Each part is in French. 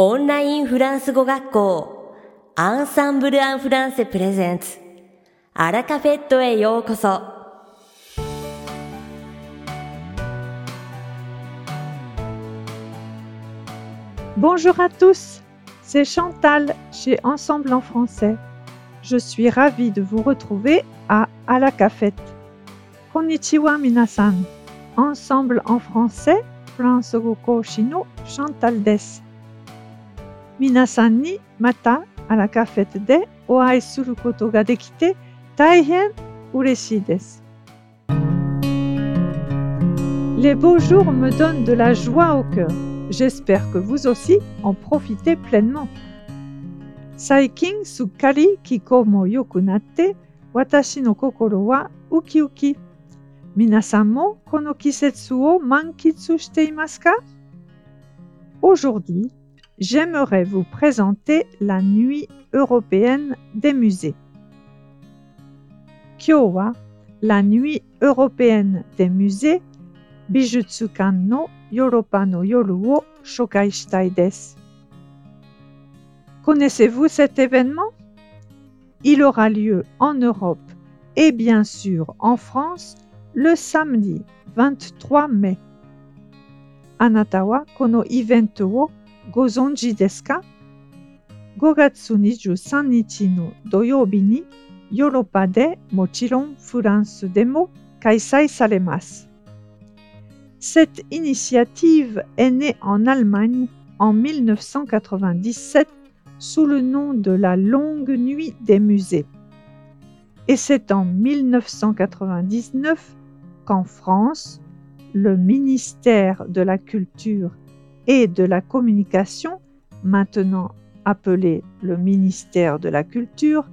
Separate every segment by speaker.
Speaker 1: オンラインフランス語学校アンサンブル・アン・フランセプレゼンツアラカフェットへようこそ「
Speaker 2: Bonjour à tous, c'est Chantal chez Ensemble en français. Je suis ravie de vous retrouver à À la cafette. Konnichiwa minasan. Ensemble en français, France Goko Shino Chantal des. Les beaux jours me donnent de la joie au cœur. J'espère que vous aussi en profitez pleinement. Saikin sukkari kiko mo yoku natte, watashi no kokoro wa uki uki. Minasan mo kono kisetsu o mankitsu shite imasu ka? Aujourd'hui, j'aimerais vous présenter la Nuit européenne des musées. Kyo wa la Nuit européenne des musées Bijutsukan no Yoropa no Yoru wo shokai shitai desu. Connaissez-vous cet événement? Il aura lieu en Europe et bien sûr en France le samedi 23 mai. Anata wa kono iventu wo gozonji desu ka? 5月23日の土曜日にヨーロッパでもちろんフランスでも開催されます。Cette initiative est née en Allemagne en 1997 sous le nom de la Longue Nuit des musées. Et c'est en 1999 qu'en France, le ministère de la Culture et de la communication, maintenant appelé le ministère de la Culture,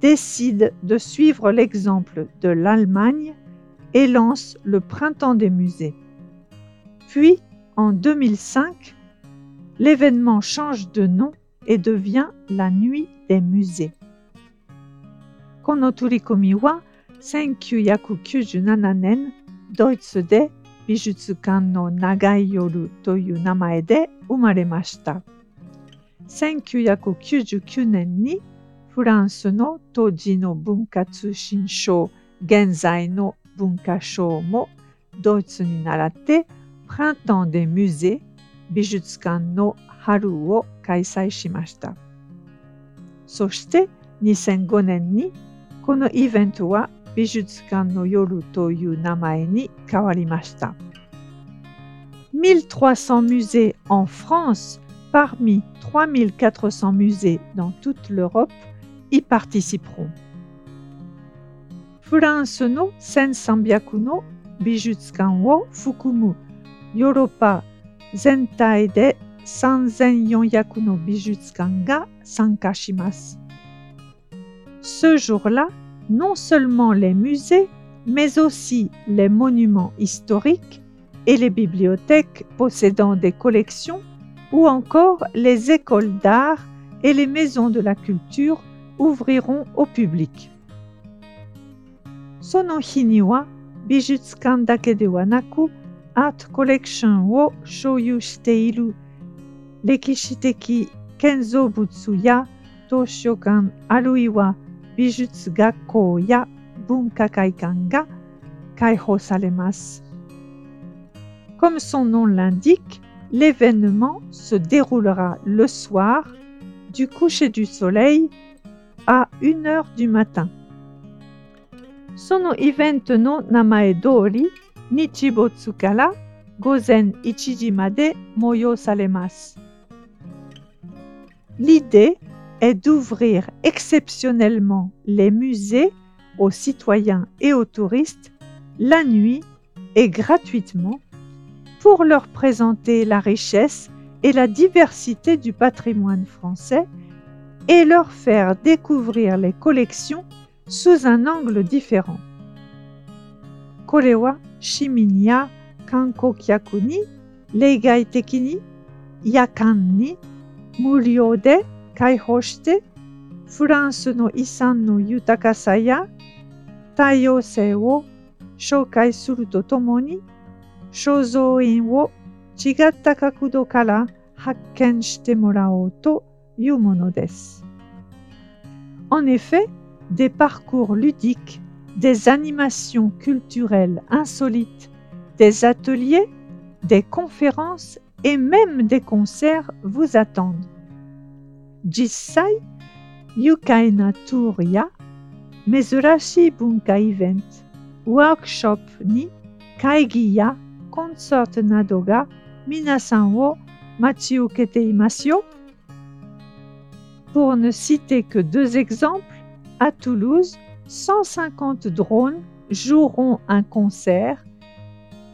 Speaker 2: décide de suivre l'exemple de l'Allemagne et lance le Printemps des musées. Puis, en 2005, l'événement change de nom et devient la Nuit des musées. Konoturikomiwa Senkyu 美術館の長い夜という名前で生まれました。1999年にフランスの当時の文化通信省、現在の文化省もドイツに倣って Printemps des musées 美術館の春を開催しました。そして2005年にこのイベントは美術館の夜という名前に変わりました。1300 musées en France parmi 3400 musées dans toute l'Europe y participeront. フランスの1300の美術館を含むヨーロッパ全体で3400の美術館が参加します。Ce jour-là, non seulement les musées, mais aussi les monuments historiques et les bibliothèques possédant des collections ou encore les écoles d'art et les maisons de la culture ouvriront au public. Sonohiniwa Bijutsukan dake de wanaku Art Collection wo shoyu shiteiru Lekishiteki Kenzo Butsuya Toshokan ートコレクションを所有している歴史的建造物や図書館あるいは美術学校や文化会館が開放されます。Comme son nom l'indique, l'événement se déroulera le soir du coucher du soleil à 1 heure du matin. そのイベントの名前通り、日没から午前1時まで催されます。L'idée est d'ouvrir exceptionnellement les musées aux citoyens et aux touristes la nuit et gratuitement pour leur présenter la richesse et la diversité du patrimoine français et leur faire découvrir les collections sous un angle différent. Korewa Shiminya Kankokyaku ni Leigai Tekini に例外的に夜間に無料で開放してフランスの遺産の豊かさや多様性を紹介するとともに肖像印を違った角度から hakken shite morao to yu mono desu. En effet, des parcours ludiques, des animations culturelles insolites, des ateliers, des conférences et même des concerts vous attendent. Jissai, yukai na tour ya, bunka event, workshop ni, kaigi ya, concert nado ga minasan. Pour ne citer que deux exemples, à Toulouse, 150 drones joueront un concert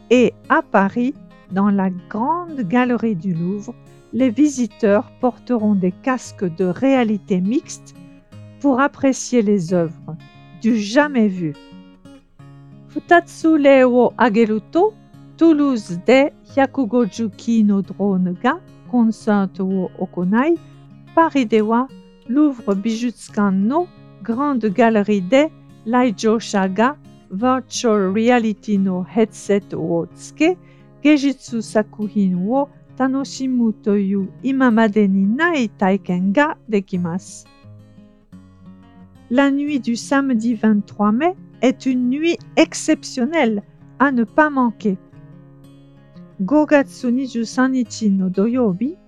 Speaker 2: et à Paris, dans la grande galerie du Louvre, les visiteurs porteront des casques de réalité mixte pour apprécier les œuvres du jamais vu. Futatsu wo ageru to, Toulouse de 150機のドローンがコンサートを行い、パリでは Louvre 美術館の Grande Galerie de 来場者が Virtual Reality のヘッドセットをつけ、芸術作品を 楽しむという今までにない体験ができます。La nuit du samedi 23 mai est une nuit exceptionnelle à ne pas manquer. 5月23日の土曜日、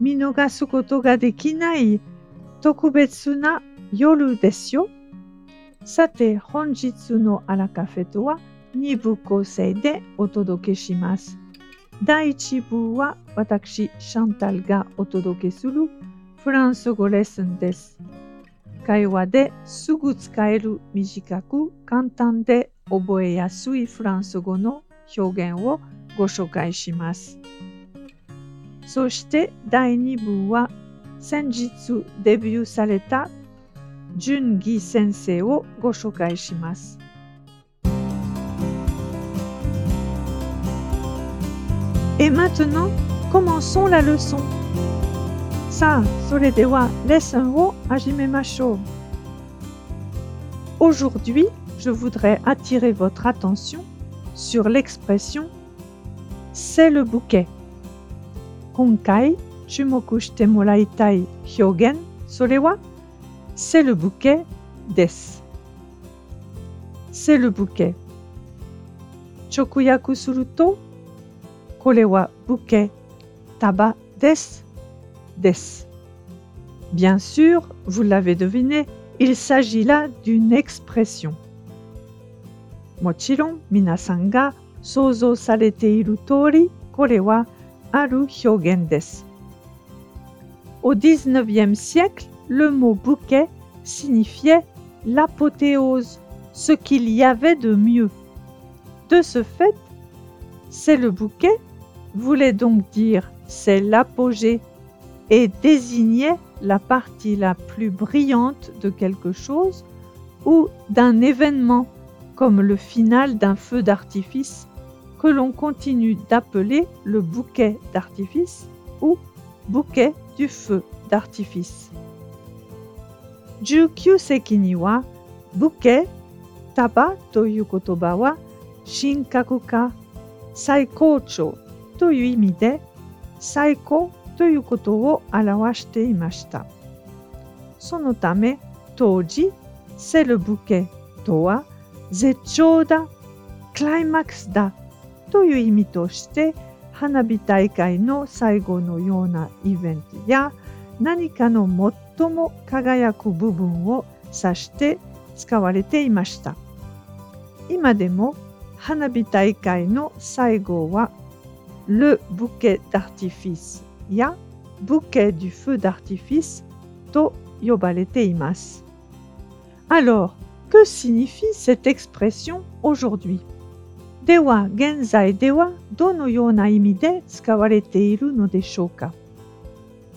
Speaker 2: 見逃すことができない特別な夜ですよ。さて、本日のアラカフェとは2部構成でお届けします。 第1部は私、シャンタルがお届けするフランス語レッスンです。会話ですぐ使える短く簡単で覚えやすいフランス語の表現をご紹介します。そして第2部は先日デビューされた純義先生をご紹介します。Et maintenant, commençons la leçon. さあ、それではレッスンを始めましょう。Aujourd'hui, je voudrais attirer votre attention sur l'expression c'est le bouquet. 今回注目してもらいたい表現、それは c'est le bouquet です。c'est le bouquet。直訳すると、 kolewa buke taba des. Bien sûr, vous l'avez deviné, il s'agit là d'une expression. Mochiron, minasan ga sozo sarete iru tori, kore wa aru hyogen desu. Au XIXe siècle, le mot bouquet signifiait l'apothéose, ce qu'il y avait de mieux. De ce fait, c'est le bouquet voulait donc dire c'est l'apogée et désignait la partie la plus brillante de quelque chose ou d'un événement, comme le final d'un feu d'artifice que l'on continue d'appeler le bouquet d'artifice ou bouquet du feu d'artifice. Jukyu bouquet taba という意味で最高ということを表していました。そのため当時セルブケとは絶頂だ、クライマックスだという意味として花火大会の最後のようなイベントや何かの最も輝く部分を指して使われていました。今でも花火大会の最後は le bouquet d'artifice ya bouquet du feu d'artifice to yobareteimasu. Alors, que signifie cette expression aujourd'hui? E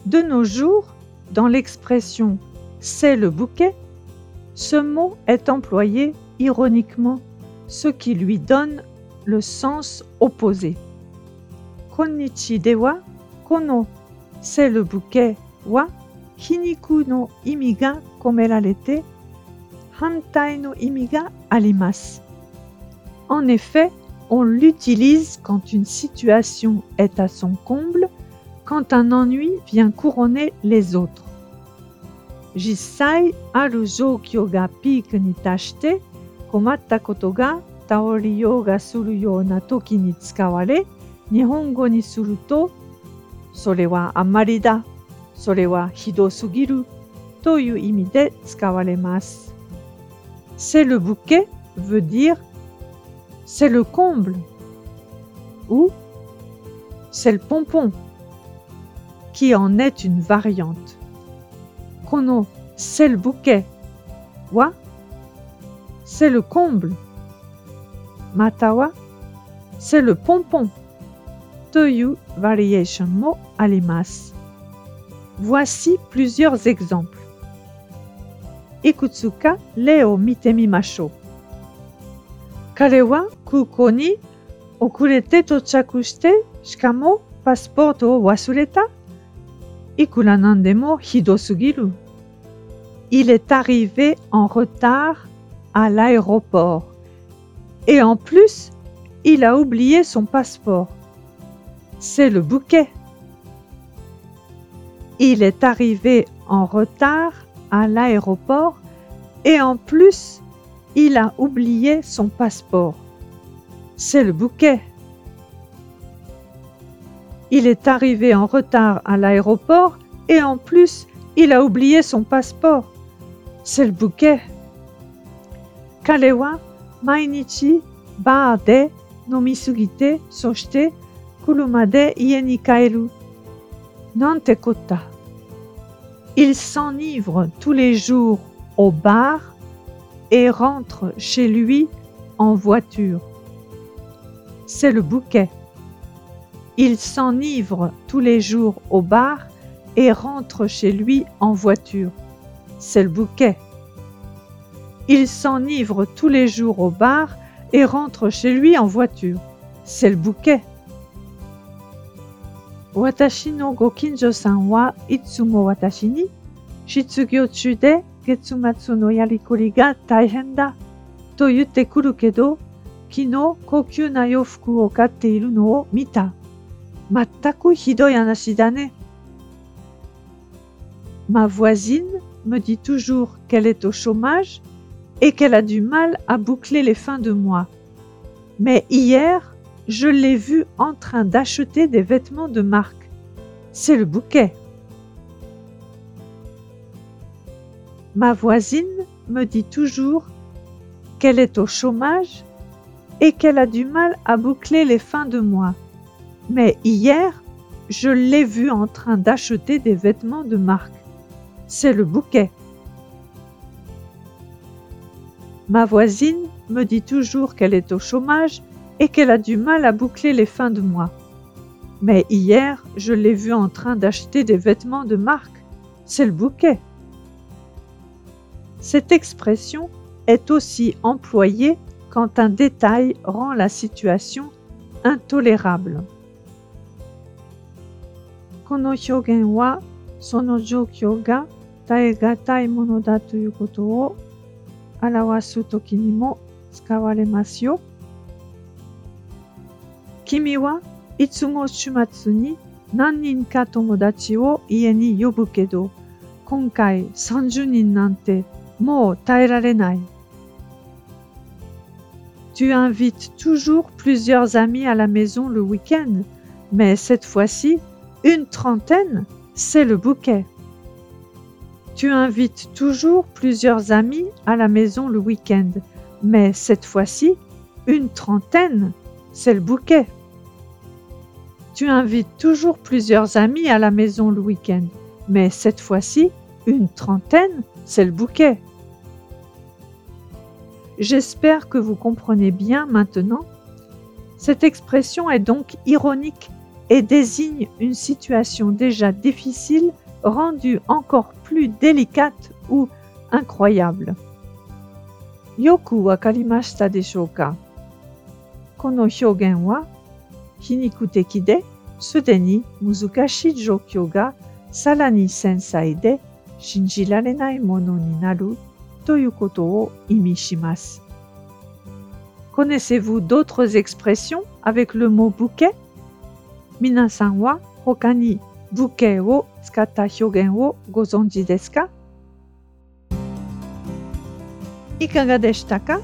Speaker 2: de nos jours, dans l'expression c'est le bouquet, ce mot est employé ironiquement, ce qui lui donne le sens opposé. Konnichi de wa, kono c'est le bouquet wa, hiniku no imi ga komerarete, hantai no imi ga arimasu. En effet, on l'utilise quand une situation est à son comble, quand un ennui vient couronner les autres. Jisai aru joukyo ga peak ni tashite komatta koto ga taori ga suru you na toki ni tsukaware C'est le bouquet veut dire c'est le comble ou c'est le pompon qui en est une variante. Kono, c'est le bouquet. Wa, c'est le comble. Matawa, c'est le pompon. Toyu variation mo alimas. Voici plusieurs exemples. Ikutsuka leo mitemi masho. Kare wa kuko ni okurete tochaku shite shikamo passport o wasureta? Il est arrivé en retard à l'aéroport. Et en plus, il a oublié son passeport. C'est le bouquet. Il est arrivé en retard à l'aéroport et en plus, il a oublié son passeport. C'est le bouquet. Il est arrivé en retard à l'aéroport et en plus, il a oublié son passeport. C'est le bouquet. Kalewa mainichi bar de nomisugite soshite Il s'enivre tous les jours au bar et rentre chez lui en voiture. C'est le bouquet. Il s'enivre tous les jours au bar et rentre chez lui en voiture. C'est le bouquet. Il s'enivre tous les jours au bar et rentre chez lui en voiture. C'est le bouquet. Watashi no gokinjo-san wa itsumo watashi ni shitsugyo-chu de getsumatsu no yarikori ga taihen da to yutte kuru kino kokyu na yofuku o katte iru no o mita. Da ne. Ma voisine me dit toujours qu'elle est au chômage et qu'elle a du mal à boucler les fins de mois. Mais hier, je l'ai vue en train d'acheter des vêtements de marque. C'est le bouquet. Ma voisine me dit toujours qu'elle est au chômage et qu'elle a du mal à boucler les fins de mois. Mais hier, je l'ai vue en train d'acheter des vêtements de marque. C'est le bouquet. Ma voisine me dit toujours qu'elle est au chômage et qu'elle a du mal à boucler les fins de mois. Mais hier, je l'ai vue en train d'acheter des vêtements de marque. C'est le bouquet. Cette expression est aussi employée quand un détail rend la situation intolérable. Koto o arawasu toki ni mo tsukawaremasu yo. Kimi wa itsumo shumatsu ni nannin ka tomodachi o ie ni yobu kedo, konkai 30 nin nante mou taerarenai. Tu invites toujours plusieurs amis à la maison le week-end, mais cette fois-ci, une trentaine, c'est le bouquet. Tu invites toujours plusieurs amis à la maison le week-end, mais cette fois-ci, une trentaine, c'est le bouquet. Tu invites toujours plusieurs amis à la maison le week-end, mais cette fois-ci, une trentaine, c'est le bouquet. J'espère que vous comprenez bien maintenant. Cette expression est donc ironique et désigne une situation déjà difficile rendue encore plus délicate ou incroyable. Yoku wakarimashita? Kono wa hiniku teki de sude ni muzukashi joukyo ga sara ni sensai de shinjirarenai mono ni naru toyu koto o imi shimasu. Connaissez-vous d'autres expressions avec le mot bouquet? Minasan wa hoka ni ブケを使った表現をご存知ですかいかがでしたか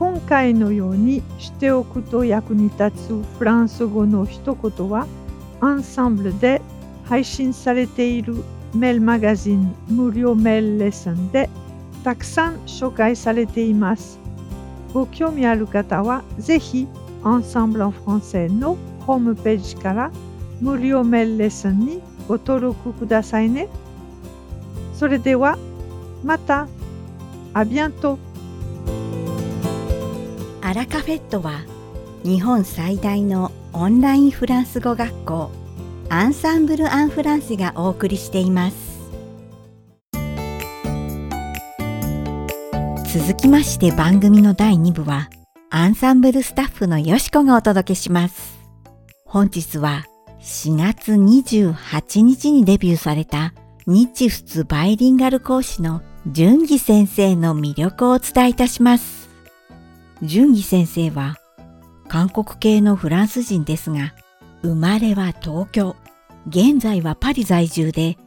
Speaker 2: 今回のようにしておくと役に立つフランス語の一言はアンサンブルで配信されているメールマガジン無料メールレッスンでたくさん紹介されています。ご興味ある方はぜひアンサンブル・フランセのホームページから無料メールレッスンにご登録くださいね。それではまた。あビアント
Speaker 1: アラカフェットは日本最大のオンラインフランス語学校アンサンブル・アン・フランセがお送りしています続きまして番組の第2部はアンサンブルスタッフのよしこがお届けします本日は4月28日にデビューされた日仏バイリンガル講師の純義先生の魅力をお伝えいたします。純義先生は韓国系のフランス人ですが、生まれは東京、現在はパリ在住で、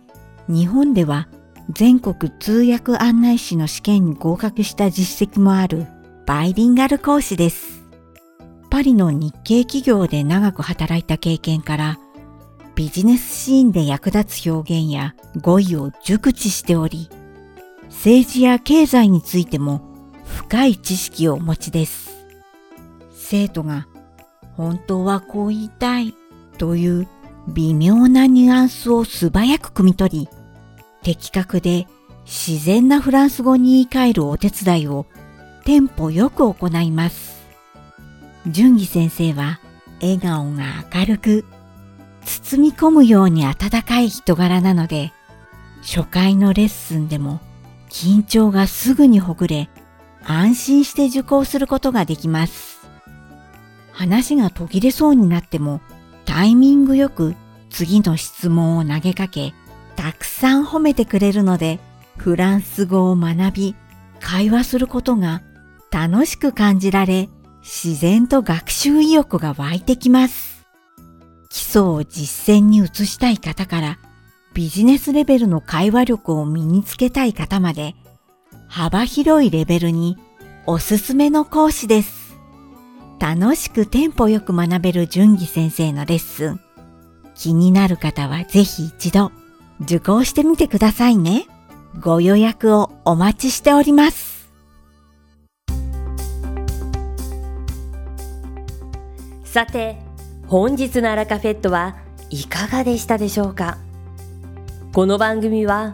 Speaker 1: 日本では全国通訳案内士の試験に合格した実績もあるバイリンガル講師です。パリの日系企業で長く働いた経験からビジネスシーンで役立つ表現や語彙を熟知しており、政治や経済についても深い知識をお持ちです。生徒が本当はこう言いたいという微妙なニュアンスを素早く汲み取り、的確で自然なフランス語に言い換えるお手伝いをテンポよく行います。純義先生は笑顔が明るく、包み込むように温かい人柄なので、初回のレッスンでも緊張がすぐにほぐれ、安心して受講することができます。話が途切れそうになっても、タイミングよく次の質問を投げかけ、たくさん褒めてくれるので、フランス語を学び、会話することが楽しく感じられ、自然と学習意欲が湧いてきます。基礎を実践に移したい方から、ビジネスレベルの会話力を身につけたい方まで、幅広いレベルにおすすめの講師です。楽しくテンポよく学べる純義先生のレッスン。気になる方はぜひ一度受講してみてくださいね。ご予約をお待ちしております。さて、本日のアラカフェットはいかがでしたでしょうか？この番組は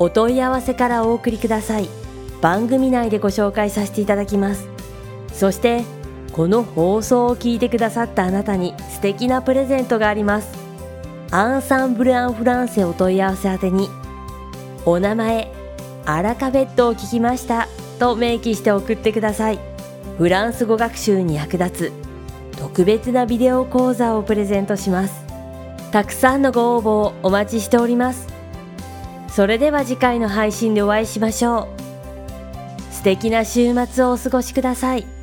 Speaker 1: お問い合わせからお送りください。番組内でご紹介させていただきます。そして、この放送を聞いてくださったあなたに素敵なプレゼントがあります。アンサンブル・アン・フランセお問い合わせ宛てに、お名前、アラカフェットを聞きましたと明記して送ってください。フランス語学習に役立つ特別なビデオ講座をプレゼントしますたくさんのご応募をお待ちしておりますそれでは次回の配信でお会いしましょう素敵な週末をお過ごしください。